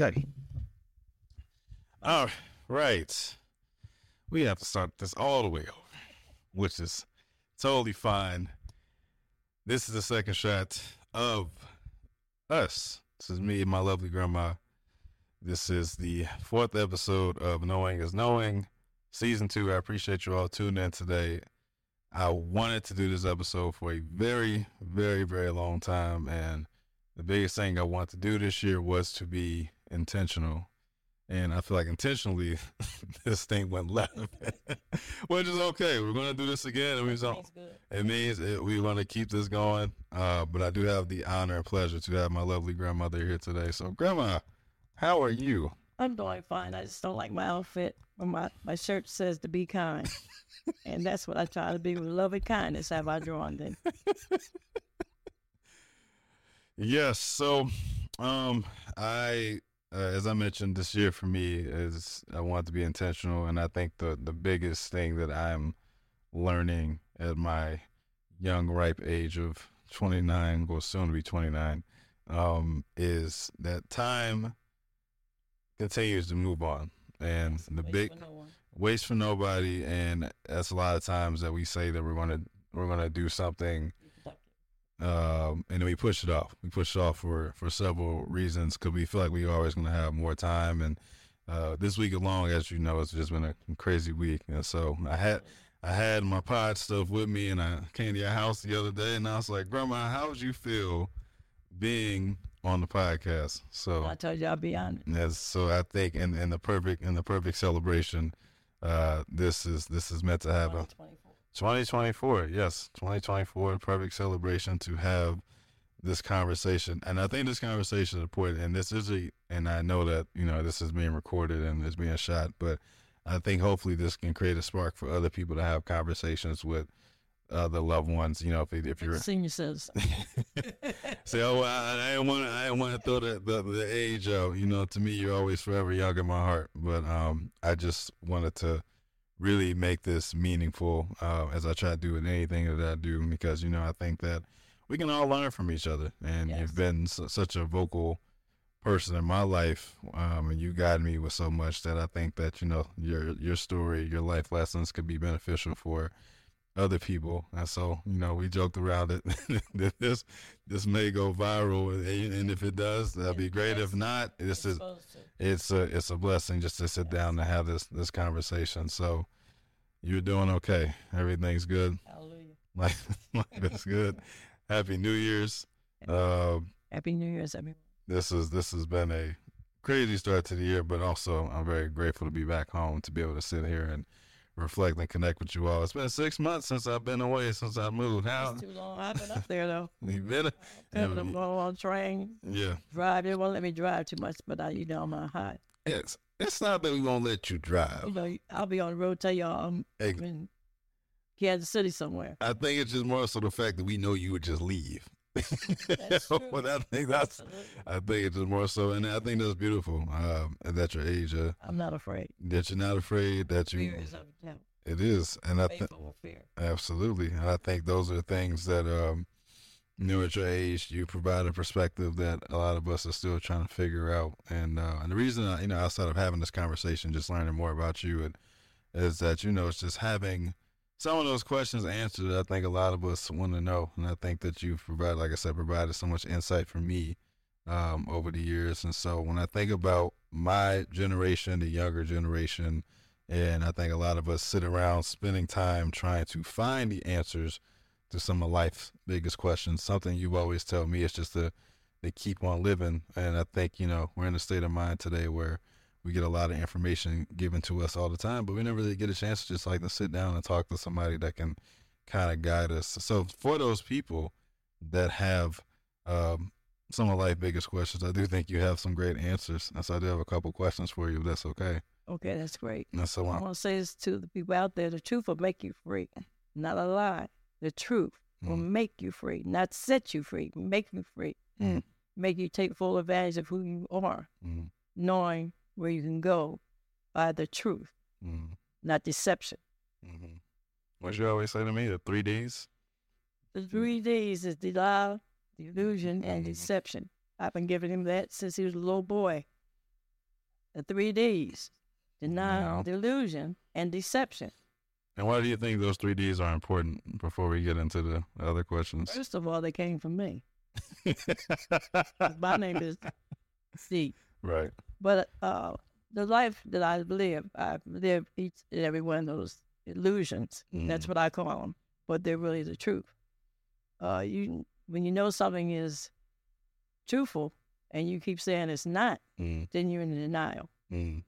Okay. All right. We have to start this all the way over, which is totally fine. This is the second shot of us. This is me and my lovely grandma. This is the fourth episode of Knowing is Knowing, season two. I appreciate you all tuning in today. I wanted to do this episode for a very, very, very long time. And the biggest thing I wanted to do this year was to be intentional. And I feel like intentionally this thing went left, which is okay. We're going to do this again. It means, it means it, we want to keep this going. Uh, but I do have the honor and pleasure to have my lovely grandmother here today. So, Grandma, how are you? I'm doing fine. I just don't like my outfit. My my shirt says to be kind, and that's what I try to be with love and kindness. Have I drawn then? yes. So, um, I uh, as I mentioned, this year for me is I want to be intentional, and I think the the biggest thing that I'm learning at my young, ripe age of 29, will soon to be 29, um, is that time continues to move on, and the Waste big for no one. waste for nobody, and that's a lot of times that we say that we're gonna we're gonna do something um, and then we pushed it off. We pushed it off for for several reasons because we feel like we always going to have more time. And uh, this week alone, as you know, it's just been a crazy week. And so I had I had my pod stuff with me, and I came to your house the other day, and I was like, Grandma, how would you feel being on the podcast? So I told you I'll be on. Yes, so I think in, in the perfect in the perfect celebration, uh, this is this is meant to have a 2024. 2024, yes, 2024, perfect celebration to have this conversation. And I think this conversation is important. And this is a, and I know that, you know, this is being recorded and it's being shot, but I think hopefully this can create a spark for other people to have conversations with other loved ones. You know, if, if you're, Senior citizen. say, oh, well, I, want to, I want to throw the, the, the age out. You know, to me, you're always forever young in my heart. But um, I just wanted to really make this meaningful uh, as I try to do with anything that I do because, you know, I think that we can all learn from each other. And Yes. you've been su- such a vocal person in my life um, and you guide me with so much that I think that, you know, your, your story, your life lessons could be beneficial for other people. And so, you know, we joked around it that this this may go viral, and and if it does, that'd be great. If not, this is. It's a it's a blessing just to sit down and have this this conversation. So you're doing okay. Everything's good. Hallelujah. Life life is good. Happy New Year's. Uh, Happy New Year's, everyone. this is this has been a crazy start to the year, but also I'm very grateful to be back home to be able to sit here and reflect and connect with you all. It's been six months since I've been away since I moved. How It's too long. I've been up there though. you been? Having them go on train, Yeah. drive. They won't let me drive too much, but I, you know, I'm hot. It's it's not that we won't let you You drive. know, I'll be on the road. Tell y'all I'm Hey, in Kansas City somewhere. I think it's just more so the fact that we know you would just leave. That's true. but I think that's I think it's more so, and I think that's beautiful. Um, at your age, uh, I'm not afraid. that you're not afraid that Fear you. is of. It is, and I think fear. absolutely, and I think those are things that um, you know, at your age, you provide a perspective that a lot of us are still trying to figure out. And uh, and the reason, I, you know, outside of having this conversation, just learning more about you, and, is that you know, it's just having some of those questions answered. I think a lot of us want to know, and I think that you've provided, like I said, provided so much insight for me um, over the years. And so when I think about my generation, the younger generation, and I think a lot of us sit around spending time trying to find the answers to some of life's biggest questions. Something you always tell me is just to, to keep on living. And I think, you know, we're in a state of mind today where we get a lot of information given to us all the time, but we never really get a chance to just like to sit down and talk to somebody that can kind of guide us. So for those people that have um, some of life's biggest questions, I do think you have some great answers. And so I do have a couple questions for you, if that's okay. Okay, that's great. And so I I'm, want to say this to the people out there: the truth will make you free, not a lie. The truth will make you free, not set you free. Make you free, Mm. make you take full advantage of who you are, Mm. knowing where you can go by the truth, Mm. not deception. Mm-hmm. What you always say to me, the three Ds? The three D's is denial, delusion, and Mhm. deception. I've been giving him that since he was a little boy. the three D's: denial, delusion, and deception. And why do you think those three D's are important before we get into the other questions? First of all, they came from me. My name is C. right. But uh, the life that I live, I've lived each and every one of those illusions. That's Mm. what I call them, but they're really the truth. Uh, you when you know something is truthful and you keep saying it's not, Mm, then you're in denial. mm,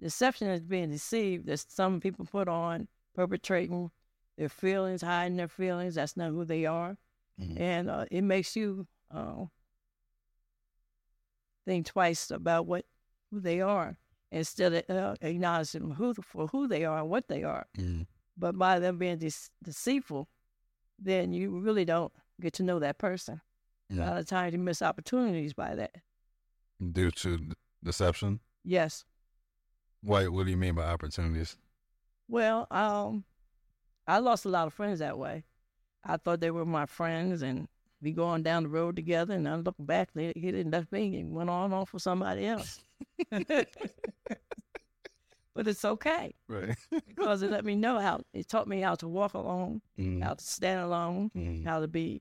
Deception is being deceived that some people put on, perpetrating their feelings, hiding their feelings. That's not who they are, mm, and uh, it makes you uh, think twice about what who they are instead of uh, acknowledging who for who they are and what they are. mm. But by them being dece- deceitful, then you really don't get to know that person. A Yeah. lot of times you miss opportunities by that. Due to d- deception? Yes. Why, what do you mean by opportunities? Well, um, I lost a lot of friends that way. I thought they were my friends and we going down the road together, and I look back, they he didn't left me and went on off with somebody else. but it's okay Right. because it let me know how it taught me how to walk alone, Mm, how to stand alone, mm, how to be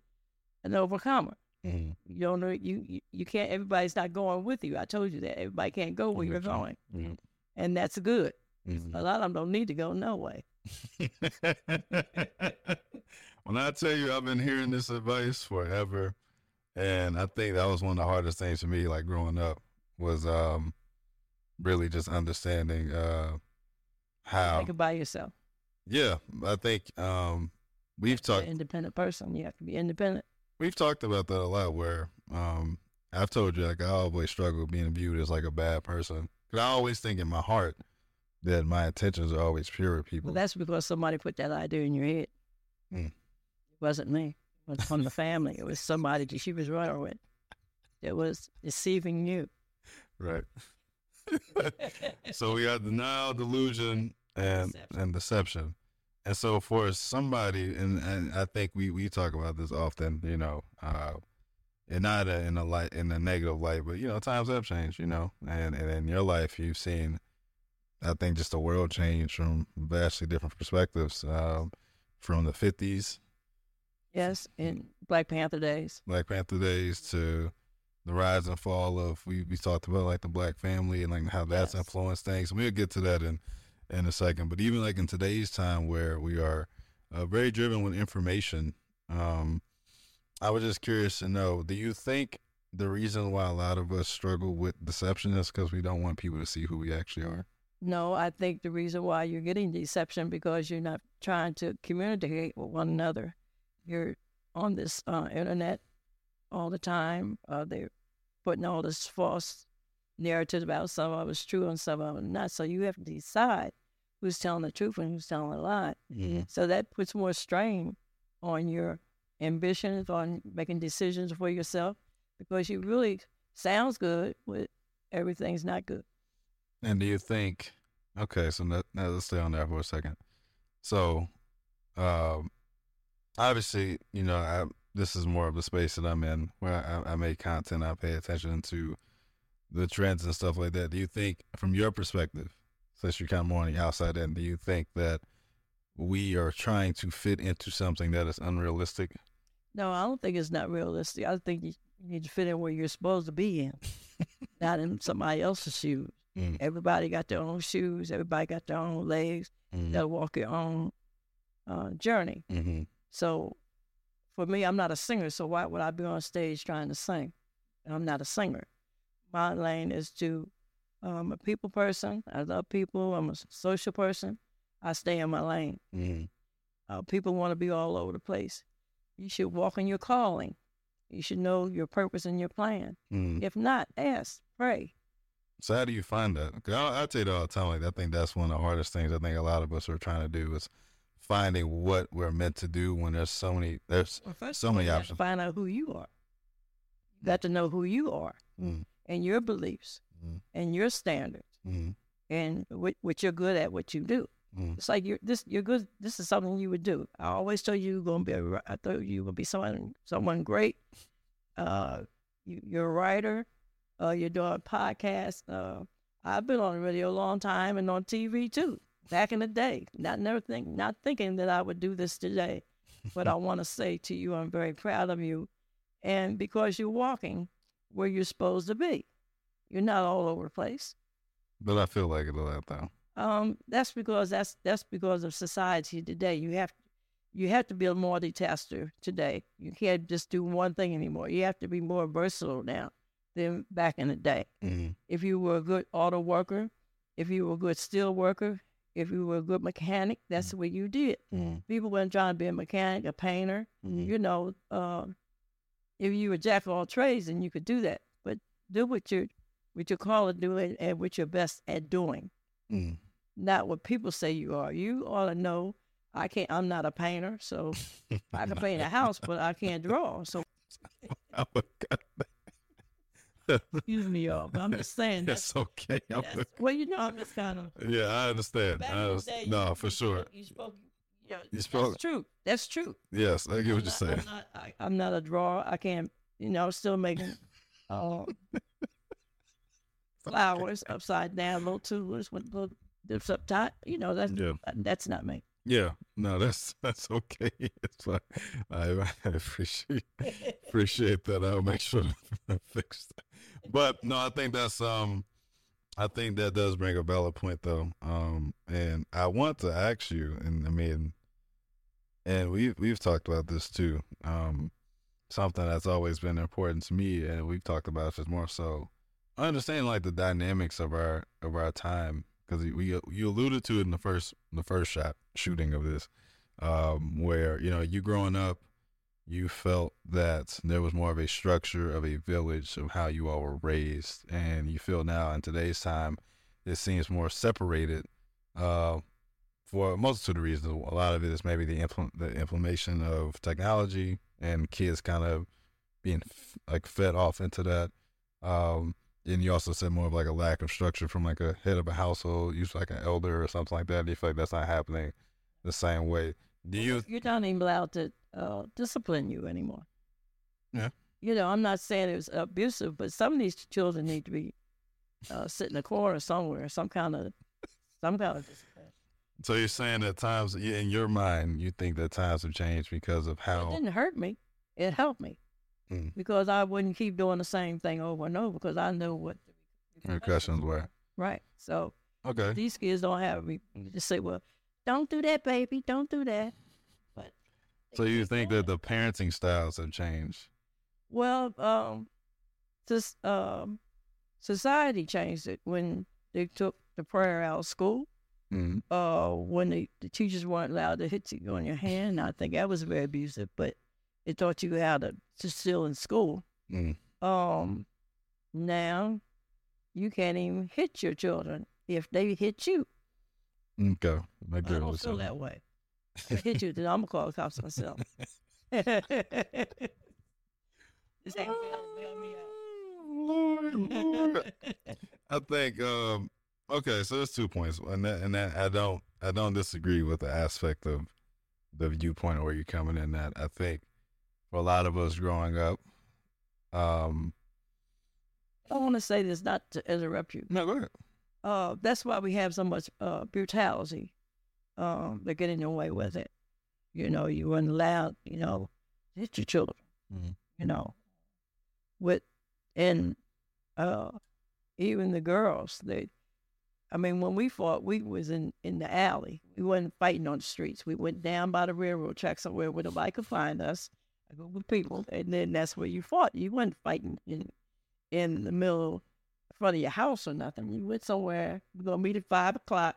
an overcomer. mm, You don't know you, you can't. Everybody's not going with you. I told you that everybody can't go where you're going, mm, and that's good. mm. A lot of them don't need to go no way. when I tell you I've been hearing this advice forever, and I think that was one of the hardest things for me, like growing up, was um really just understanding uh how Think about yourself. yeah, I think um we've talked independent person. You have to be independent. we've talked about that a lot where um I've told you like I always struggle being viewed as like a bad person. Cause I always think in my heart that my intentions are always pure with people. Well, that's because somebody put that idea in your head. Mm. It wasn't me. It was from the family. It was somebody that she was running with It was deceiving you. right. so we got denial, delusion, and Deception. and deception. And so for somebody, and, and I think we, we talk about this often, you know, uh, and not a, in a light in a negative light, but you know, times have changed, you know, and and in your life you've seen, I think, just the world change from vastly different perspectives, um, from the fifties, Yes, in Black Panther days. Black Panther days to the rise and fall of we, we talked about like the black family and like how that's Yes. influenced things. We'll get to that in in a second. But even like in today's time where we are uh, very driven with information, um, I was just curious to know: Do you think the reason why a lot of us struggle with deception is because we don't want people to see who we actually are? No, I think the reason why you're getting deception because you're not trying to communicate with one another. You're on this uh, internet all the time. Uh, they're putting all this false narratives about some of it's true and some of it not. So you have to decide who's telling the truth and who's telling a lie. Mm-hmm. So that puts more strain on your ambitions, on making decisions for yourself, because you really sounds good, but everything's not good. And do you think? Okay, so now, now let's stay on that for a second. So, um, obviously, you know, I, this is more of the space that I'm in where I, I make content. I pay attention to the trends and stuff like that. Do you think, from your perspective, since you're kind of more on the outside end, do you think that we are trying to fit into something that is unrealistic? No, I don't think it's not realistic. I think you you need to fit in where you're supposed to be in, not in somebody else's shoes. Mm. Everybody got their own shoes. Everybody got their own legs. You Mm-hmm. gotta walk their own uh, journey. Mm-hmm. So, for me, I'm not a singer. So why would I be on stage trying to sing? I'm not a singer. My lane is to. I'm a people person. I love people. I'm a social person. I stay in my lane. Mm-hmm. Uh, people want to be all over the place. You should walk in your calling. You should know your purpose and your plan. Mm-hmm. If not, ask, pray. So how do you find that? I, I tell you all the time. Like I think that's one of the hardest things. I think a lot of us are trying to do is finding what we're meant to do when there's so many. There's Well, So many options. to find out who you are. You got to know who you are mm, and your beliefs mm, and your standards mm, and what, what you're good at, what you do. It's like you're this. You're good. This is something you would do. I always told you you're gonna be. A, I thought you would be someone someone great. Uh, you, you're a writer. Uh, you're doing a podcast. Uh, I've been on the radio a long time and on TV too, back in the day. Not never think, not thinking that I would do this today, but I want to say to you, I'm very proud of you, and because you're walking where you're supposed to be, you're not all over the place. But I feel like it a lot though. Um, that's because that's that's because of society today. You have you have to be a multitasker today. You can't just do one thing anymore. You have to be more versatile now than back in the day. Mm-hmm. If you were a good auto worker, if you were a good steel worker, if you were a good mechanic, that's what you did. Mm-hmm. People weren't trying to be a mechanic, a painter. Mm-hmm. You know, uh, if you were jack of all trades, then you could do that. But do what you're what you call it doing and what you're best at doing Mm-hmm. not what people say you are. You ought to know I can't. I'm not a painter, so I can paint a house, but I can't draw. So forgot excuse me, y'all. But I'm just saying that's, That's okay. That's well, you know, I'm just kind of Yeah, I understand. back I in the day. No, you- for you sure. You spoke. You, know, You spoke- That's true. That's true. Yes, I get what you're not- saying. I'm not, I, I'm not a drawer. I can't. You know, still making uh, flowers upside down, little tulips with little dips up top. You know, that's Yeah. that's not me. Yeah, no, that's that's okay. It's fine. I, I appreciate appreciate that. I'll make sure to fix that. But no, I think that's um, I think that does bring a valid point though. Um, and I want to ask you, and I mean, and we we've, talked about this too. Um, something that's always been important to me, and we've talked about it more so. Understanding like the dynamics of our of our time because we you alluded to it in the first the first shot shooting of this, um, where you know you growing up, you felt that there was more of a structure of a village of how you all were raised, and you feel now in today's time, it seems more separated. Uh, for a multitude of reasons, a lot of it is maybe the impl- the implementation of technology and kids kind of being f- like fed off into that. Um, and you also said more of like a lack of structure from like a head of a household, usually like an elder or something like that. Do you feel like that's not happening the same way? Do you? You're not even allowed to uh, discipline you anymore. Yeah. You know, I'm not saying it was abusive, but some of these children need to be uh, sit in a corner somewhere, some kind of, some kind of discipline. So you're saying that times in your mind, you think that times have changed because of how It didn't hurt me. It helped me Mm. because I wouldn't keep doing the same thing over and over because I know what the Repercussions were. Right. So Okay. these kids don't have me just say, "Well, don't do that, baby. Don't do that." So you think that the parenting styles have changed? Well, um, this um, society changed it when they took the prayer out of school. Mm. Uh, when the, the teachers weren't allowed to hit you on your hand, I think that was very abusive. But it taught you how to to still in school. Mm. Um, now you can't even hit your children if they hit you. Okay. I I don't feel that way. They hit you, then I'm gonna call the cops myself. this ain't gonna bail me out. Lord, Lord. I think um okay, so there's two points. And that and that I don't I don't disagree with the aspect of the viewpoint of where you're coming in that. I think for a lot of us growing up, um I want to say this not to interrupt you. no go ahead. Uh, that's why we have so much uh, brutality. Um, they're getting away with it. You know, you weren't allowed, you know, to hit your children. Mhm. You know, with and uh, even the girls. They, I mean, when we fought, we was in in the alley. We wasn't fighting on the streets. We went down by the railroad track somewhere where nobody could find us. A group of people, and then that's where you fought. You wasn't fighting in in the middle in front of your house or nothing. You went somewhere. We're gonna meet at five o'clock,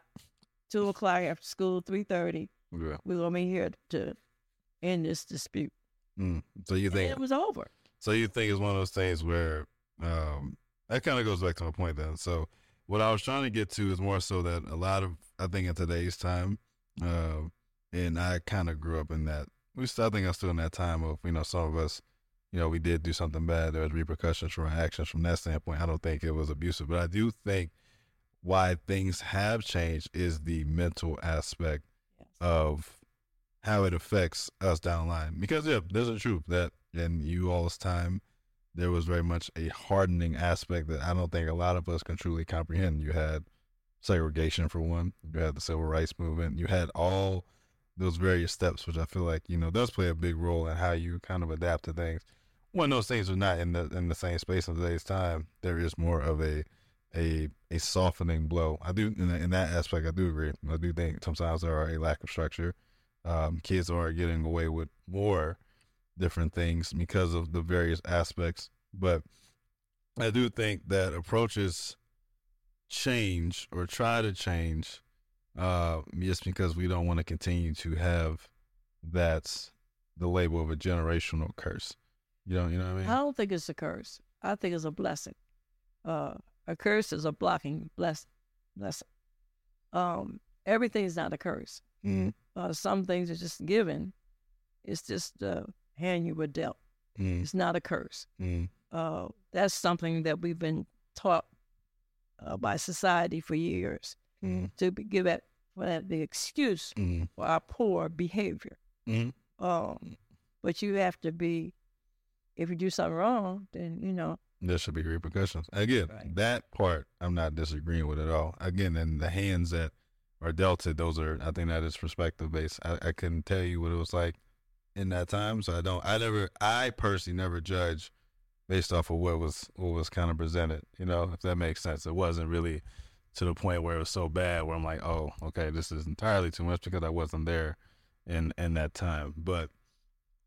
two o'clock after school, three thirty. Yeah. We're gonna be here to end this dispute. Mm. So you And think it was over. So you think it's one of those things where um, that kind of goes back to my point then. So what I was trying to get to is more so that a lot of I think in today's time, uh, and I kind of grew up in that. We still, I think I'm still in that time of you know some of us, you know, we did do something bad. There was repercussions from our actions from that standpoint. I don't think it was abusive, but I do think why things have changed is the mental aspect Yes. of how it affects us down the line. Because yeah, there's a truth that in you all's time, there was very much a hardening aspect that I don't think a lot of us can truly comprehend. You had segregation for one, you had the civil rights movement, you had all those various steps, which I feel like you know does play a big role in how you kind of adapt to things. When those things are not in the in the same space in today's time, there is more of a a a softening blow. I do in, in that aspect. I do agree. I do think sometimes there are a lack of structure. Um, kids are getting away with more different things because of the various aspects. But I do think that approaches change or try to change uh, just because we don't want to continue to have that's the label of a generational curse. You know, you know what I mean? I don't think it's a curse. I think it's a blessing. Uh, a curse is a blocking bless, blessing. Um, everything is not a curse. Mm, Uh, some things are just given. It's just the hand you were dealt. mm, It's not a curse. mm, Uh, that's something that we've been taught uh, by society for years to be, give it for that the excuse mm, for our poor behavior. Um, but you have to be, if you do something wrong, then you know There should be repercussions. Again, Right. that part I'm not disagreeing with at all. Again, and the hands that are dealt to, those are I think that is perspective based. I, I couldn't tell you what it was like in that time, so I don't. I never. I personally never judge based off of what was what was kind of presented. You know, if that makes sense. It wasn't really to the point where it was so bad where I'm like, oh, okay, this is entirely too much because I wasn't there in in that time. But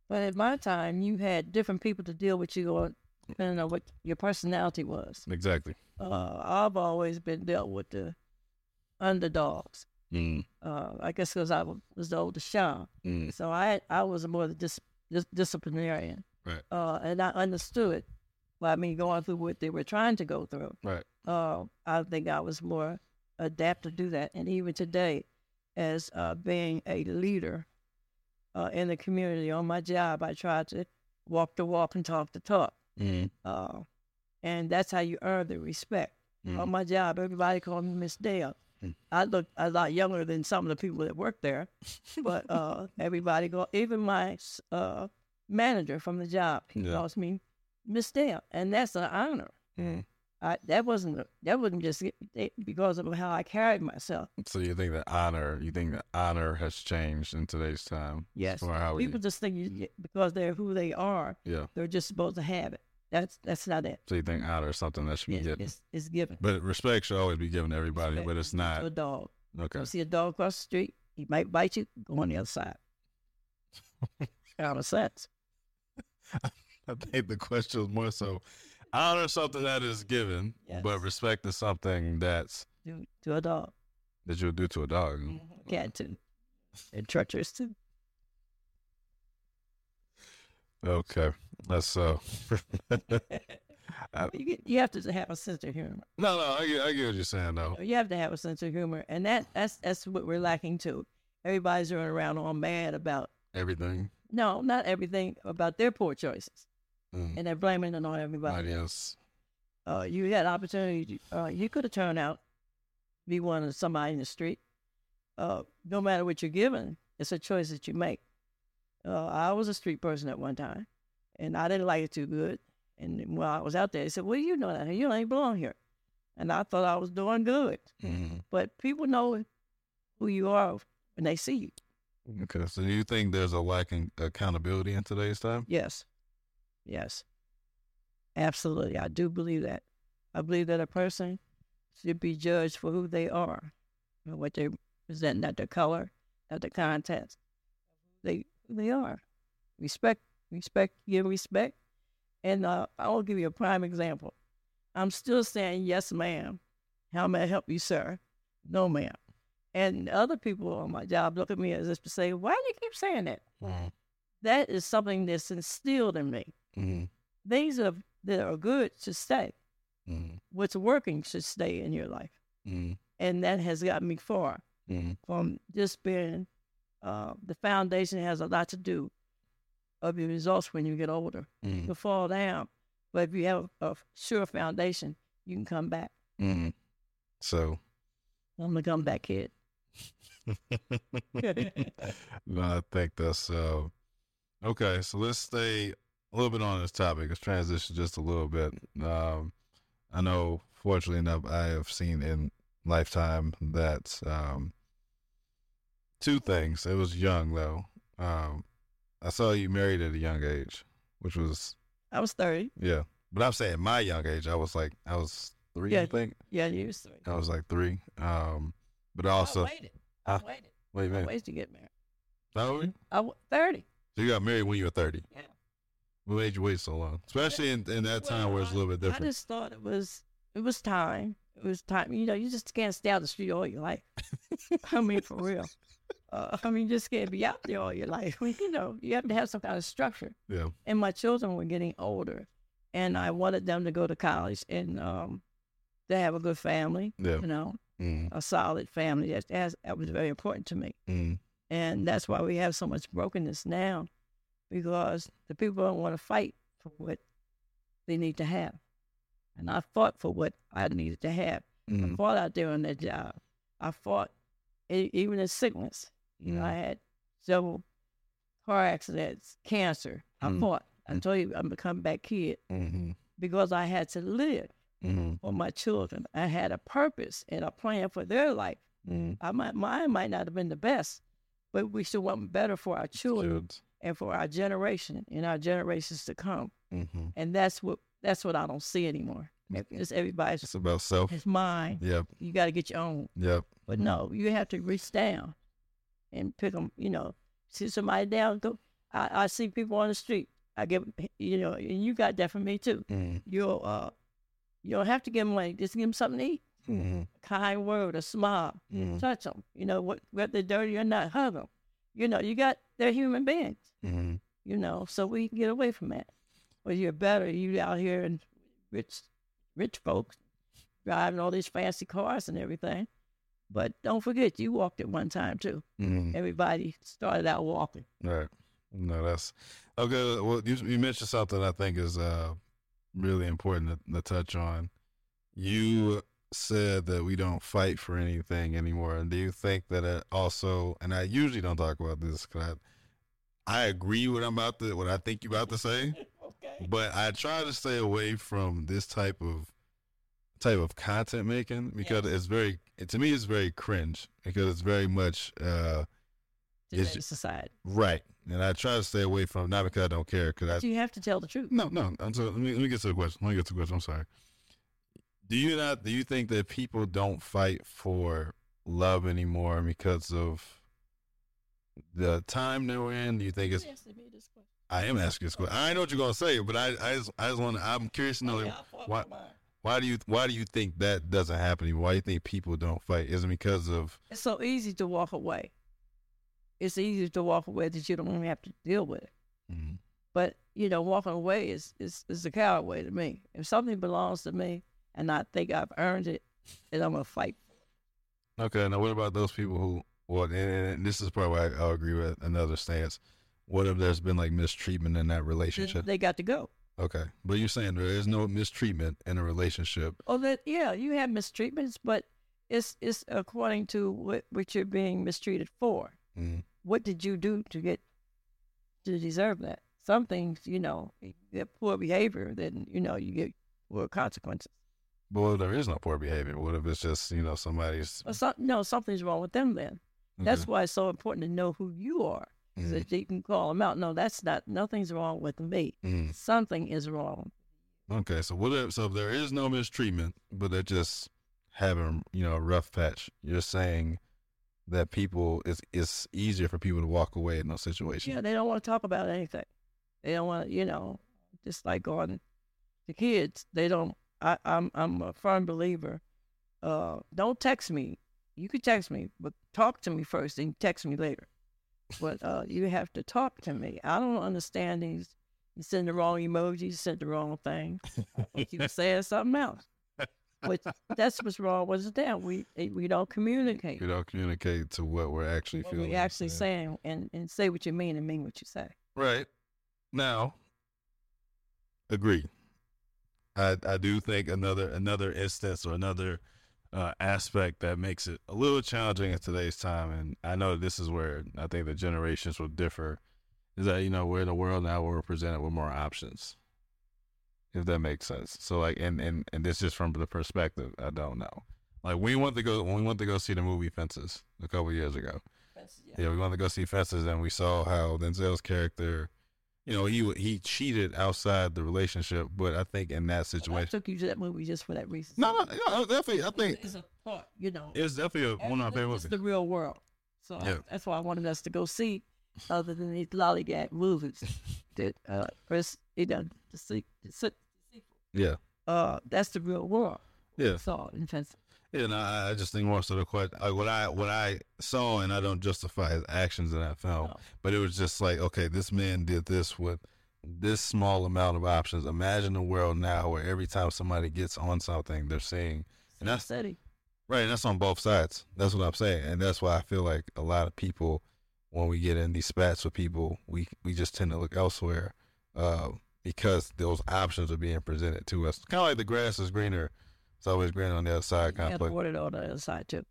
But at my time, you had different people to deal with you on depending on what your personality was. exactly. Uh, I've always been dealt with the underdogs. Mm, Uh, I guess because I was the oldest child, mm, so I I was more the dis, dis, disciplinarian. Right. Uh, and I understood. Well, I mean, going through what they were trying to go through. right. Uh, I think I was more adapt to do that, and even today, as uh, being a leader uh, in the community on my job, I try to walk the walk and talk the talk. Mm, Uh, and that's how you earn the respect. mm, On my job, everybody called me Miss Dale. Mm. I look a lot younger than some of the people that work there, but uh, everybody go. Even my uh, manager from the job, he Yeah. calls me Miss Dale, and that's an honor. mm. I, that wasn't a- that wasn't just because of how I carried myself. So you think that honor, you think that honor has changed in today's time? Yes, how we, people just think you, because they're who they are, yeah. they're just supposed to have it. That's that's not it. So you think honor is something that should be given. it's, it's given. But respect should always be given to everybody, Respect but it's to not. a dog. Okay. Go see a dog across the street, he might bite you. Go on the other side. Common sense. I think the question is more so honor is something that is given, but respect is something that's To, to a dog. that you'll do to a dog. Mm-hmm. Cat too. And treacherous too. Okay. That's so. I- you, get- you have to have a sense of humor. no, no, I get, I get what you're saying, though. You have to have a sense of humor, and that that's that's what we're lacking too. Everybody's running around all mad about Everything. no, not everything about their poor choices, Mm. and they're blaming it on everybody. Yes. Uh, you had opportunity. Uh, you could have turned out, be one of somebody in the street. Uh, no matter what you're given, it's a choice that you make. Uh, I was a street person at one time, and I didn't like it too good. And while I was out there, they said, "Well, you know that you ain't belong here," and I thought I was doing good. Mm. But people know who you are when they see you. Okay. So you think there's a lack in accountability in today's time? Yes. Yes. Absolutely. I do believe that. I believe that a person should be judged for who they are and what they present, not their color, not their content. They they are. Respect, respect, give respect. And uh, I'll give you a prime example. I'm still saying yes, ma'am. How may I help you, sir? No, ma'am. And other people on my job look at me as if to say, Why do you keep saying that? Mm. That is something that's instilled in me Mm. things that are, that are good should stay. Mm. What's working should stay in your life. Mm. And that has gotten me far Mm. from just being, uh, the foundation has a lot to do of your results when you get older. You Mm. can fall down, but if you have a sure foundation, you can come back. Mm. So. I'm the comeback kid. no, I think that's uh, okay. So let's stay a little bit on this topic. Let's transition just a little bit. Um, I know, fortunately enough, I have seen in lifetime that um, two things. It was young though. Um, I saw you married at a young age, which was I was thirty. yeah. But I'm saying my young age, I was like I was three, Yeah, I think. Yeah, you was three. I was like three. Um, but also, I waited. I waited. wait a minute. waited to get married. How old? I w- thirty. So you got married when you were 30. Yeah. What made you wait so long? Especially in, in that time where it's a little bit different. I just thought it was it was time. It was time. You know, you just can't stay out the street all your life. I mean, for real. Uh, I mean, you just can't be out there all your life. I mean, you know, you have to have some kind of structure. yeah. And my children were getting older, and I wanted them to go to college and um, to have a good family. Yeah. You know, Mm, a solid family. That that, that was very important to me. mm, And that's why we have so much brokenness now, because the people don't want to fight for what they need to have. And I fought for what I needed to have. I mm, fought out there on that job. I fought even in sickness. You know, I had several car accidents, cancer. I Mm. fought. I told you I'm a comeback kid mm, because I had to live mm, for my children. I had a purpose and a plan for their life. mm. I might, mine might not have been the best, but we still want better for our children Kids. and for our generation and our generations to come. Mhm. And that's what that's what I don't see anymore. It's everybody's It's about self. it's mine. Yep. You got to get your own. Yep. But no, you have to reach down and pick them. You know, see somebody down. Go. I, I see people on the street. I give you know, and you got that from me too. Mm, You'll uh, you don't have to give them money. Just give them something to eat. mm, A kind word, a smile. mm, Touch them. You know, what whether they're dirty or not, hug them. You know, you got they're human beings. mm. you know, so we can get away from that. Well, you're better. You out here and rich, rich folks driving all these fancy cars and everything. But don't forget, you walked at one time too. Mm. Everybody started out walking. Right. No, that's okay. Well, you, you mentioned something I think is uh, really important to, to touch on. You said that we don't fight for anything anymore, and do you think that it also? And I usually don't talk about this because I, I agree with I'm about to what I think you're about to say, Okay. but I try to stay away from this type of type of content making because it's very to me it's very cringe because it's very much. uh It's- society. Right. And I try to stay away from not because I don't care, because I But you have to tell the truth. no no. So, let me let me get to the question. Let me get to the question. I'm sorry. Do you not? Do you think that people don't fight for love anymore because of the time they were in? Do you think it's? I am asking this question. I know what you're gonna say, but I I just I just want to. I'm curious to know why why do you why do you think that doesn't happen anymore? Why do you think people don't fight? Is it because of? It's so easy to walk away. It's easy to walk away that you don't even have to deal with it. Mm, But you know, walking away is is is the coward way to me. If something belongs to me and I think I've earned it, then I'm gonna fight. Okay, now what about those people who? Well, and, and this is probably why I'll agree with another stance. What if there's been like mistreatment in that relationship? They got to go. Okay, but you're saying there is no mistreatment in a relationship. Oh, that yeah, you have mistreatments, but it's it's according to what what you're being mistreated for. Mm, What did you do to get to deserve that? Some things, you know, get poor behavior, then you know you get poor consequences. but what there is no poor behavior? What if it's just you know somebody's? Some, no, something's wrong with them. Then that's why it's so important to know who you are, so Mm, that you can call them out. No, that's not. Nothing's wrong with me. mm. Something is wrong. Okay, so what if so if there is no mistreatment, but they're just having you know a rough patch? You're saying that people it's it's easier for people to walk away in those situations. Yeah, they don't want to talk about anything. They don't want, to, you know, just like on the kids. They don't. I, I'm I'm a firm believer. Uh, don't text me. You could text me, but talk to me first, and text me later. But uh, you have to talk to me. I don't understand these. You send the wrong emoji, you send the wrong thing. you saying something else. But that's what's wrong with them. We we don't communicate. We don't communicate to what we're actually What feeling. we actually saying and, and say what you mean and mean what you say. Right. Now, agree. I I do think another another instance or another uh, aspect that makes it a little challenging in today's time, and I know this is where I think the generations will differ, is that you know we're in a world now where we're presented with more options. If that makes sense. So like, and and and this is from the perspective. I don't know. Like we went to go when we went to go see the movie Fences a couple years ago. Yeah, we went to go see Fences, and we saw how Denzel's character, you know, he he cheated outside the relationship. But I think in that I situation, took you to that movie just for that reason. no, no, no, definitely, I think it's a part, you know. it's definitely a, one of my favorite It's movies. the real world. So I- that's why I wanted us to go see, other than these lollygag movies that uh, Chris he done the se- the se- Yeah, uh that's the real world. yeah. So in Yeah, no, I just think more so the question, like what I what I saw, and I don't justify his actions in that film, No. but it was just like, okay, this man did this with this small amount of options. Imagine a world now where every time somebody gets on something, they're seeing, and that's city. right, and that's on both sides. That's what I'm saying, and that's why I feel like a lot of people, when we get in these spats with people, we we just tend to look elsewhere, uh, because those options are being presented to us. Kind of like the grass is greener. It's always greener on the other side. Kind the play. water on the other side too.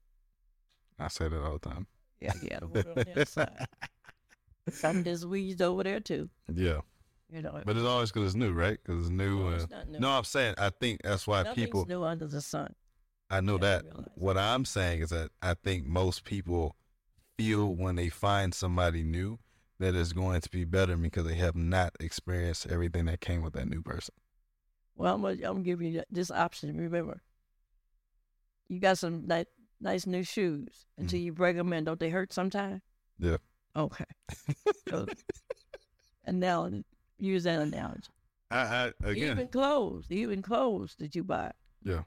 I say that all the time. Yeah, yeah, the water on the other side. Some weeds over there too. yeah, You know, but it's always because it's new, right? Because it's new. No, it's not new. no, I'm saying I think that's why Nothing's people. new under the sun. I know You that. What I'm saying is that I think most people feel when they find somebody new that is going to be better because they have not experienced everything that came with that new person. Well, I'm gonna, I'm gonna give you this option. Remember, you got some nice, nice new shoes. Until mm-hmm. you break them in, don't they hurt sometimes? Yeah. Okay. So, and now use that analogy. I, I again, Even clothes, even clothes that you buy. Yeah.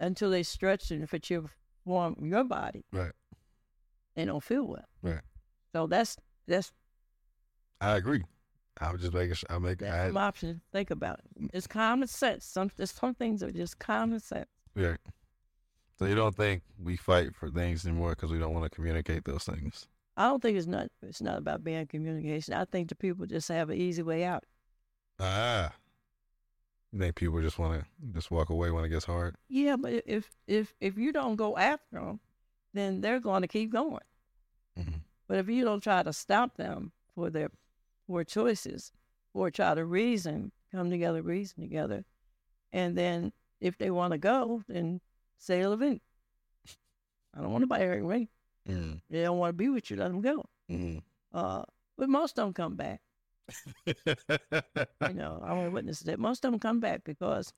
Until they stretch and fit your form, your body, right, they don't feel well. right. So that's that's I agree. I was just making. sure I make. that's I, some options. to Think about it. It's common sense. Some there's some things are just common sense. yeah. So you don't think we fight for things anymore because we don't want to communicate those things? I don't think it's not it's not about bad communication. I think the people just have an easy way out. Ah. You think people just want to just walk away when it gets hard? Yeah, but if if if you don't go after them, then they're going to keep going. Mhm. But if you don't try to stop them for their poor choices, or try to reason, come together, reason together, and then if they want to go, then say Levine. I don't want to buy hurting me. Mm. They don't want to be with you. Let them go. Mm. Uh, but most don't come back. you know, I want to witness that. Most of them come back because,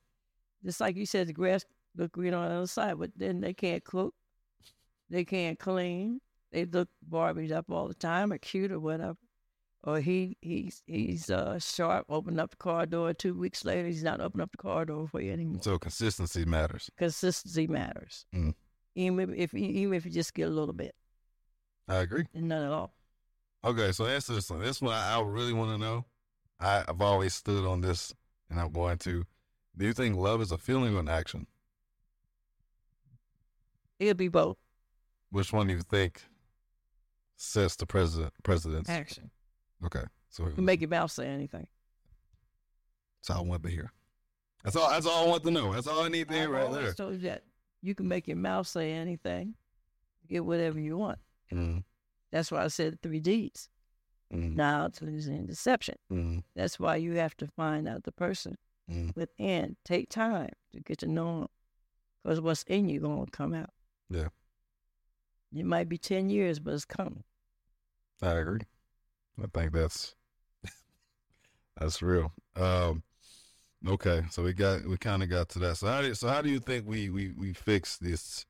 just like you said, the grass look green on the other side, but then they can't cook, they can't clean, they look Barbies up all the time or cute or whatever. Or he he's he's uh, sharp, open up the car door. Two weeks later, he's not opening up the car door for you anymore. so consistency matters. Consistency matters. Mm. Even if even if you just get a little bit, I agree. none at all. Okay, so answer this one. This one I, I really want to know. I, I've always stood on this, and I'm going to. Do you think love is a feeling or an action? It'll be both Which one do you think sets the president president's? action. Okay, so You make your mouth say anything. that's all I want to hear. That's all. That's all I want to know. That's all I need to hear right there. told you that you can make your mouth say anything, get whatever you want. Mm, That's why I said three D's. mm, Knowledge, and deception. mm, That's why you have to find out the person mm. within. Take time to get to know them, because what's in you gonna come out. Yeah. It might be ten years, but it's coming. I agree. I think that's that's real. Um, okay, so we got we kind of got to that. So how do so how do you think we we we fix this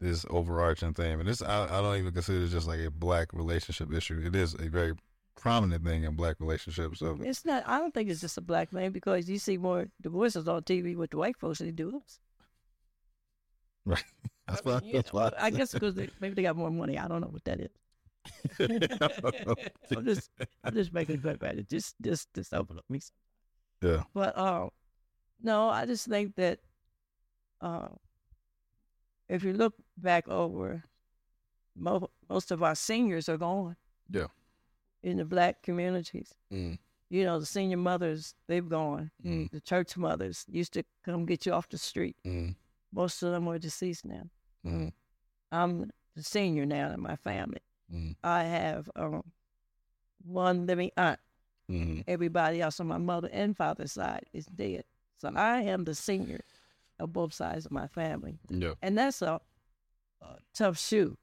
this overarching thing? And this I, I don't even consider it just like a black relationship issue. It is a very prominent thing in black relationships. So It's not. I don't think it's just a black man because you see more divorces on TV with the white folks than you do us. that's I mean, why. you That's know, why. I guess because they, maybe they got more money. I don't know what that is. I'm just, I'm just making a joke about it. Just, just, just open up me. Yeah. But uh, no, I just think that uh, if you look back over, mo- most of our seniors are gone. Yeah. In the black communities, Mm, you know, the senior mothers they've gone. mm, The church mothers used to come get you off the street. mm, Most of them are deceased now. mm, I'm the senior now in my family. Mm, I have um, one living aunt. Mm-hmm. Everybody else on my mother and father's side is dead. So I am the senior of both sides of my family. Yeah. And that's a, a tough shoe.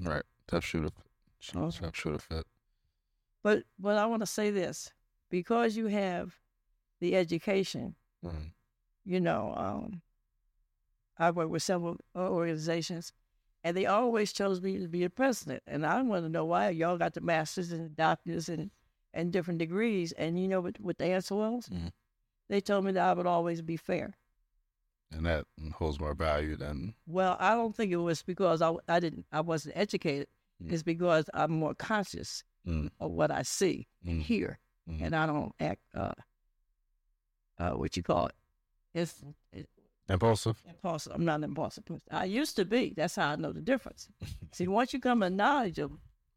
Right. Tough shooter. Oh. Tough shooter fit. But but I want to say this because you have the education, Mm-hmm. you know, um, I work with several organizations, and they always chose me to be the president. And I want to know why y'all got the masters and doctors and and different degrees. And you know what, what the answer was? Mhm. They told me that I would always be fair. And that holds more value than. Well, I don't think it was because I, I didn't I wasn't educated. Mm. It's because I'm more conscious Mm. of what I see, Mm. hear, Mhm. and I don't act uh uh what you call it. It's, it's Impulsive. impulsive. I'm not an impulsive person. I used to be. That's how I know the difference. See, once you come to knowledge of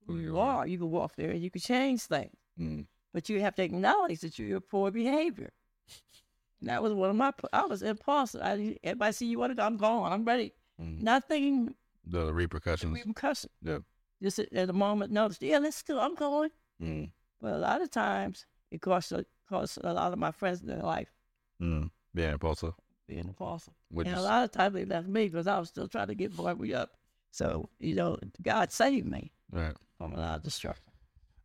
who you are, you can walk there and you can change things. Mm. But you have to acknowledge that you're poor behavior. And that was one of my. I was impulsive. I, everybody see you want to go, I'm going. I'm ready. Mm. Not thinking The the repercussions. Yeah. Just at, at the moment, notice. Yeah, let's go. I'm going. Mm. But a lot of times, it costs a, costs a lot of my friends their life Mm. Being impulsive. Being impulsive. Which and a lot of times they left me because I was still trying to get Barbie up. So, you know, God saved me right. from a lot of destruction.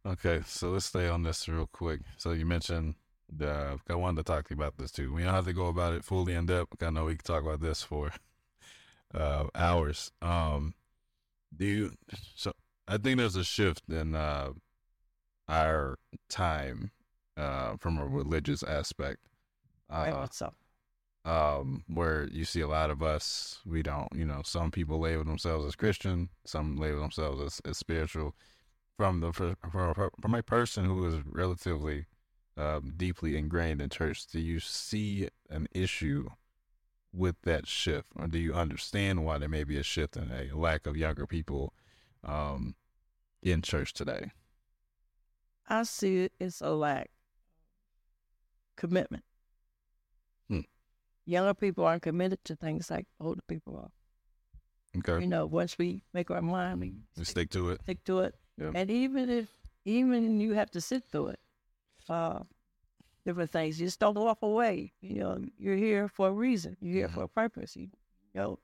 Okay, so let's stay on this real quick. So you mentioned the. I wanted to talk to you about this too. We don't have to go about it fully in depth. I know we can talk about this for uh, hours. Um, do you? So I think there's a shift in uh, our time uh, from a religious aspect. Uh, much so. Um, where you see a lot of us, we don't, you know, some people label themselves as Christian, some label themselves as, as spiritual. From the from, from a person who is relatively um, deeply ingrained in church, do you see an issue with that shift, or do you understand why there may be a shift and a lack of younger people um, in church today? I see it as a lack commitment. Younger people aren't committed to things like older people are. Okay, You know, once we make our mind, we we stick to it. stick to it. Yeah. And even if, even you have to sit through it, uh, different things, you just don't walk away. You know, you're here for a reason. You're here Mhm. for a purpose. You, you know,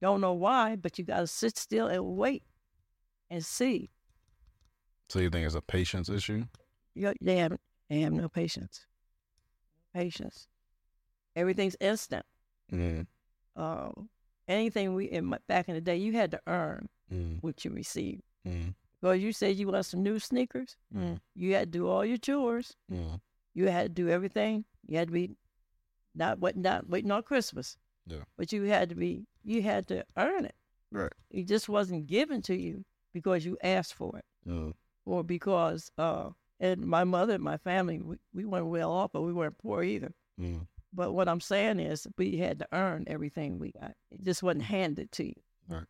don't know why, but you got to sit still and wait and see. So you think it's a patience issue? Yeah, they have, they have no patience. Patience. Everything's instant. Mm, Um, anything we in my, back in the day, you had to earn mm, what you received. mm, Because you said you want some new sneakers, mm, you had to do all your chores. mm. You had to do everything. You had to be not what not waiting on Christmas. Yeah. But you had to be you had to earn it. Right. It just wasn't given to you because you asked for it Mm, or because uh and my mother and my family we, we weren't well off but we weren't poor either. mm. But what I'm saying is we had to earn everything we got. It just wasn't handed to you. Right.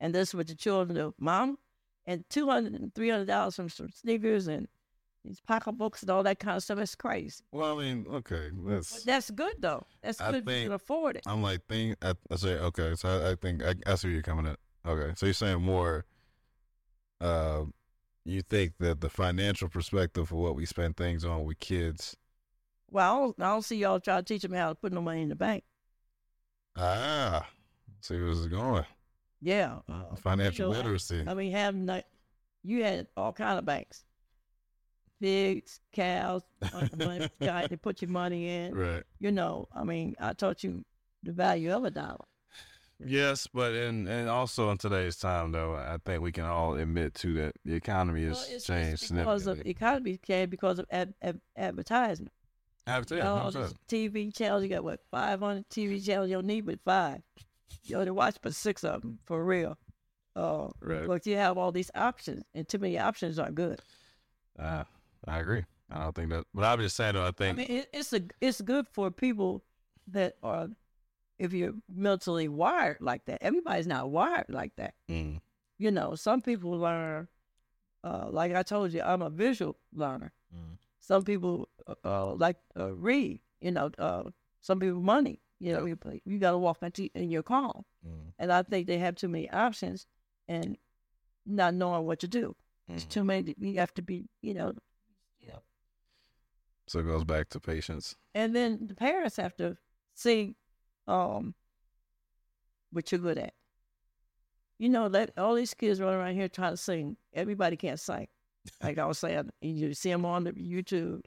And this is what the children do. Mom, and two hundred and three hundred dollars from some sneakers and these pocketbooks and all that kind of stuff. It's crazy. Well, I mean, okay, But that's. that's good though. That's I good if you think- can afford it. I'm like, think. I, I say, okay, so I, I think I, I see where you're coming at. Okay, so you're saying more. Uh, you think that the financial perspective for what we spend things on with kids. Well, I don't, see y'all try to teach them how to put no money in the bank. Ah, see where this is going. Yeah. uh, Financial literacy. I mean, having like, you had all kind of banks, pigs, cows, uh, guy to put your money in. Right. You know, I mean, I taught you the value of a dollar. Yes, but in and also in today's time, though, I think we can all admit to that the economy has Well, changed because of economy came because of ad, ad, have to You know, you, all these TV channels, you got what five hundred TV channels. You don't need but five. You only watch but six of them for real. Uh, Right. But you have all these options, and too many options aren't good. Uh, I agree. I don't think that, but I'm just saying though. I I mean, it, it's a it's good for people that are, if you're mentally wired like that. Everybody's not wired like that. Mm, You know, some people learn. Uh, like I told you, I'm a visual learner. mm, Some people uh, uh, like uh, read. You know, uh, some people money. You know, you, you got to walk into in your calm. mm, And I think they have too many options and not knowing what to do. It's Mhm. too many. You have to be, you know, So it goes back to patience. and then the parents have to see um what you're good at. You know, let all these kids run around here trying to sing. Everybody can't sing. Like I was saying, you see them on the YouTube.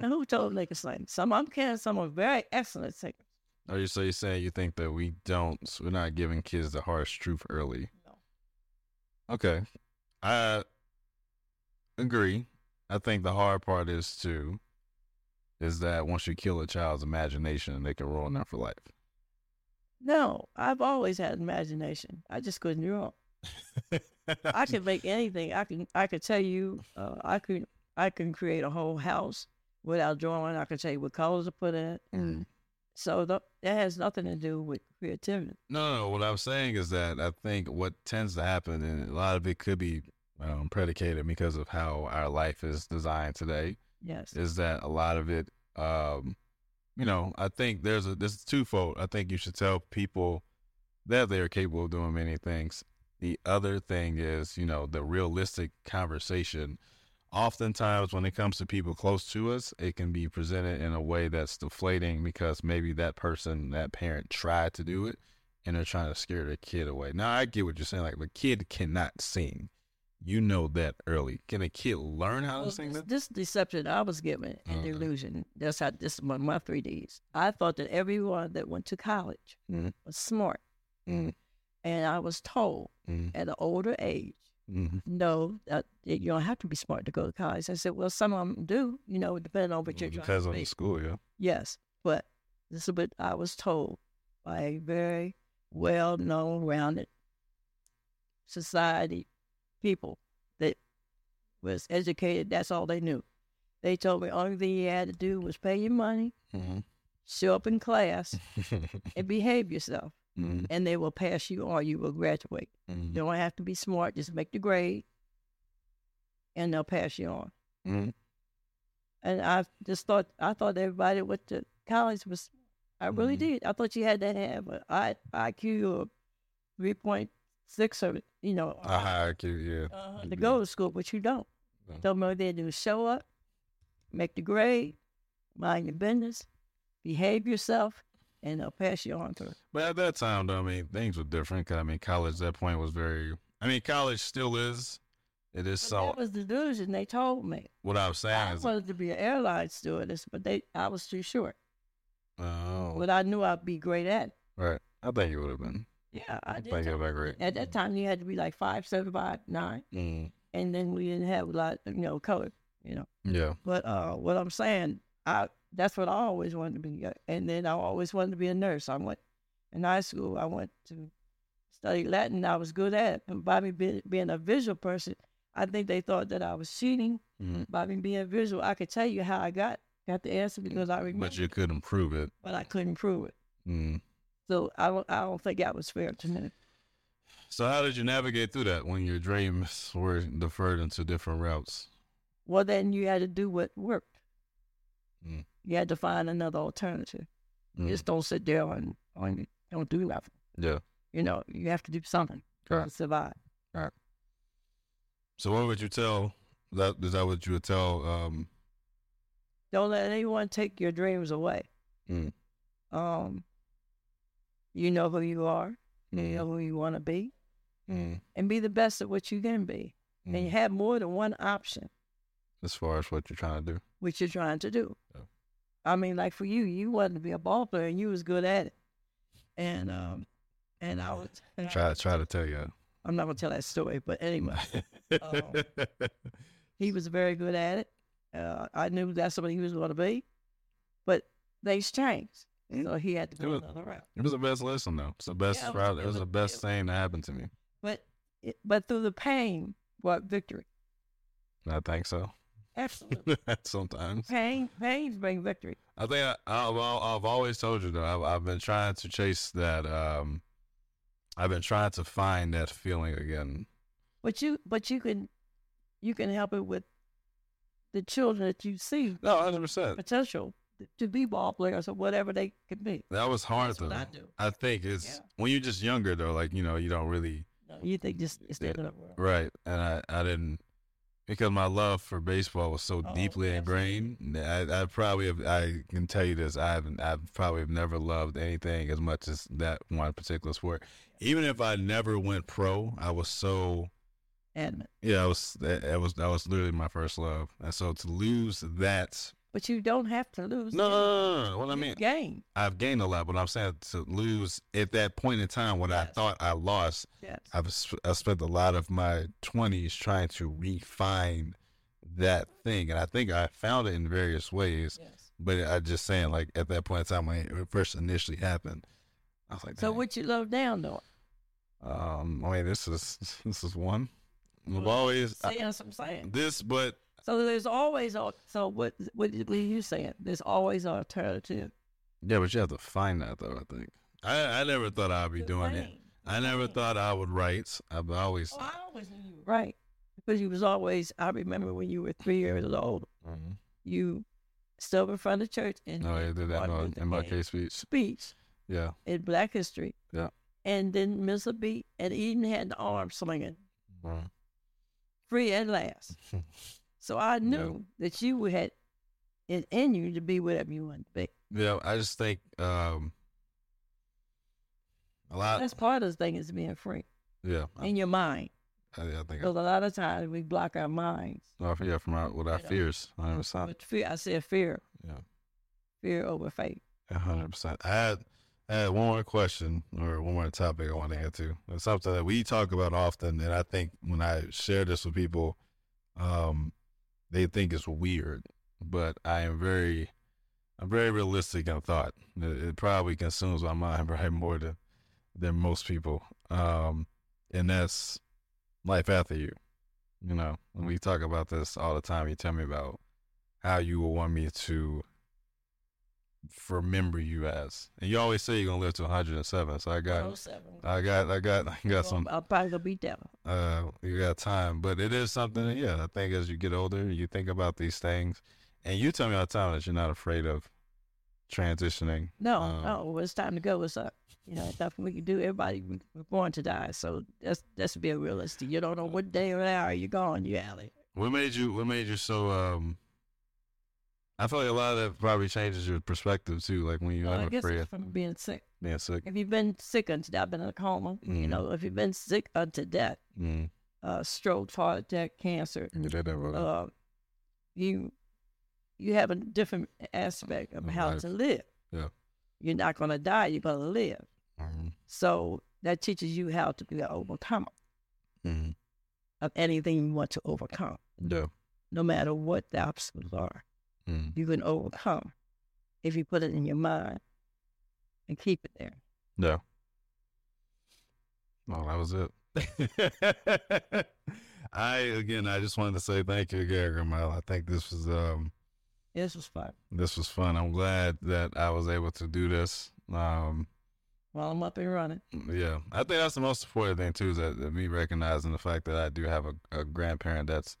And who told them they can sing? Some of them can. Some are very excellent singers. Are you so you're saying you think that we don't we're not giving kids the harsh truth early? No. Okay. I agree. I think the hard part is too is that once you kill a child's imagination, they can ruin them for life. No, I've always had imagination. I just couldn't draw. I can make anything. I can. I could tell you. Uh, I could. I can create a whole house without drawing. I can tell you what colors to put in it. Mm. So th- that has nothing to do with creativity. No, no, what I'm saying is that I think what tends to happen, and a lot of it could be um, predicated because of how our life is designed today, Yes. is that a lot of it, um, you know, I think there's a this is twofold. I think you should tell people that they are capable of doing many things. The other thing is, you know, the realistic conversation. Oftentimes, when it comes to people close to us, it can be presented in a way that's deflating because maybe that person, that parent, tried to do it, and they're trying to scare their kid away. Now, I get what you're saying. Like the kid cannot sing. You know that early. Can a kid learn how to Well, sing this, that? this deception I was given and Okay. delusion. That's how this is my, my three Ds. I thought that everyone that went to college Mhm. was smart, Mhm. and I was told Mhm. at an older age, hmm no, that you don't have to be smart to go to college. I said, well, some of them do, you know, depending on what you're trying Because to of be. the school, yeah. Yes, but this is what I was told by a very well-known, rounded society people that was educated. That's all they knew. They told me only thing you had to do was pay your money, hmm show up in class, and behave yourself, hmm and they will pass you or you will graduate. You don't have to be smart; just make the grade, and they'll pass you on. Mhm. And I just thought I thought everybody went to college was I really Mhm. did. I thought you had to have an I, IQ of three point six or you know A high IQ, yeah. uh, to go to school, but you don't. No. Me what they do: show up, make the grade, mind your business, behave yourself, and they'll pass you on to. But at that time, though, I mean, things were different. 'cause, I mean, college at that point was very. I mean, college still is. It is But so. that was the delusion they told me. What I was saying I is, wanted to be an airline stewardess, but they I was too short. oh, But I knew I'd be great at it. right. I think you would have been. Yeah, I I did. think it would have been great. At that time, you had to be like five, seven, five, nine, Mm. and then we didn't have a lot, you know, color, you know. Yeah. But uh, what I'm saying, I that's what I always wanted to be, uh, and then I always wanted to be a nurse. I went in high school. I went to study Latin. I was good at it. And by me being, being a visual person, I think they thought that I was cheating. Mhm. By me being visual, I could tell you how I got got the answer because I remember, But you couldn't prove it. but I couldn't prove it. Mm. So I don't, I don't think that was fair to me. So how did you navigate through that when your dreams were deferred into different routes? Well, then you had to do what worked. Mm. You had to find another alternative. Mm. just don't sit there and, and don't do nothing. Yeah. You know, you have to do something Right. to survive. Right. So what would you tell? That is that what you would tell? Um. Don't let anyone take your dreams away. Mm. Um, you know who you are. You Mm. know who you want to be, Mm. and be the best at what you can be. And you Mm. have more than one option, As far as what you're trying to do. What you're trying to do. Yeah. I mean, like for you, you wanted to be a ball player, and you was good at it. And um, and I was. Try try to tell you. I'm not gonna tell that story, but anyway, Oh. he was very good at it. Uh, I knew that's what he was going to be, but things changed, Mm. So he had to It go was- another route. It was the best lesson though. It's the best Yeah, it was- route. it It was was- the best it- thing that happened to me. But it, but through the pain what victory. I think so. Absolutely, Sometimes pain pains bring victory. I think I, I've I've always told you though. I've, I've been trying to chase that. Um, I've been trying to find that feeling again. But you but you can you can help it with the children that you see No, hundred percent. potential to be ball players or whatever they could be. That was hard That's though. I do. I think it's Yeah. when you're just younger though. Like you know, you don't really You think just it's the end of the world. right. And I I didn't. because my love for baseball was so Oh, deeply ingrained. I, I probably have, I can tell you this. I haven't. I probably have never loved anything as much as that one particular sport. Even if I never went pro, I was so adamant. yeah. I was that was that was literally my first love, and so to lose that. But you don't have to lose. No, no, no, no, I mean, gain. I've gained a lot, but I'm saying to lose at that point in time when I thought I lost, Yes. I've I spent a lot of my 20s trying to refine that thing, and I think I found it in various ways. yes. But I just saying, like at that point in time when it first initially happened, I was like, So "Dang." what you love down though? Um, I mean, this is this is one. I've always See, what I'm saying. this, but So there's always a. So what? What are you saying? There's always an alternative. yeah, but you have to find that though. I think I I never thought I'd be doing it. I never thought I would write. I've always. Oh, I always knew you were right because you was always. I remember when you were three years old, Mhm. you stood in front of church and No, I did that in my- in my case speech. speech Yeah. in Black History. Yeah. And then miss a beat, and even had the arm slinging, Mhm. free at last. So I Yeah. knew that you had it in you to be whatever you wanted to be. Yeah, I just think um a lot. That's part of the thing is being free Yeah, I, in your mind. I, I think. Because a lot of times we block our minds. I, yeah, from our, with our You fears, hundred percent. Fear, I said fear, Yeah, fear over faith. hundred percent. I had I had one more question or one more topic I want to get to. It's something that we talk about often, and I think when I share this with people, um, they think it's weird, but I am very, I'm very realistic in thought. It, it probably consumes my mind probably more than than most people, um, and that's life after you. You know, when we talk about this all the time, you tell me about how you will want me to remember you as, and you always say you're gonna live to 107. So I got, 107. I got, I got, I got some I'll probably beat that uh you got time but it is something that, yeah i think as you get older you think about these things and you tell me all the time that you're not afraid of transitioning No, Um, no, it's time to go. It's up. You know, nothing we can do. Everybody we- we're born to die, so that's that's being realistic. You don't know what day or hour you're gone. You alley. what made you what made you so um i feel like a lot of that probably changes your perspective too like when you're Well, I guess unafraid it's from being sick. being sick If you've been sick unto death, I've been in a coma, you Mhm. know, if you've been sick unto death, mm. uh, stroke, heart attack, cancer, you that really. uh, you you have a different aspect of Of how life. to live. Yeah. You're not gonna die. You're gonna live. Mhm. So that teaches you how to be an overcomer Mhm. of anything you want to overcome, yeah no matter what the obstacles are. Mm. You can overcome if you put it in your mind and keep it there. yeah well that was it i again i just wanted to say thank you again Gamal. i think this was um This was fun. this was fun. I'm glad that I was able to do this. Um, While I'm up and running. yeah, I think that's the most important thing too, is that, that me recognizing the fact that I do have a, a grandparent that's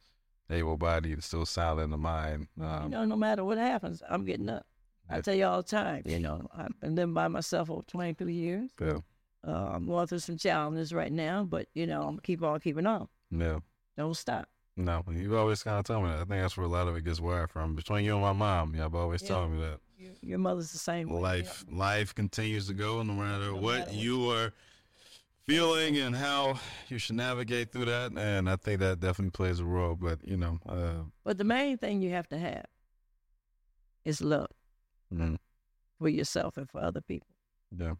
able-bodied, still sound in the mind. you Um, know, no matter what happens, I'm getting up. I tell you all the time, you know, I've been living by myself for 23 years. yeah, Uh, I'm going through some challenges right now, but, you know, I'm keep on keeping on. yeah. Don't stop. No, you always kind of tell me that. I think that's where a lot of it gets wired from. Between you and my mom, y'all always Yeah. telling me that. Your, your mother's the same way. life life continues to go no matter No what matter what. you are feeling and how you should navigate through that and i think that definitely plays a role but you know uh But the main thing you have to have is love mm, for yourself and for other people. yeah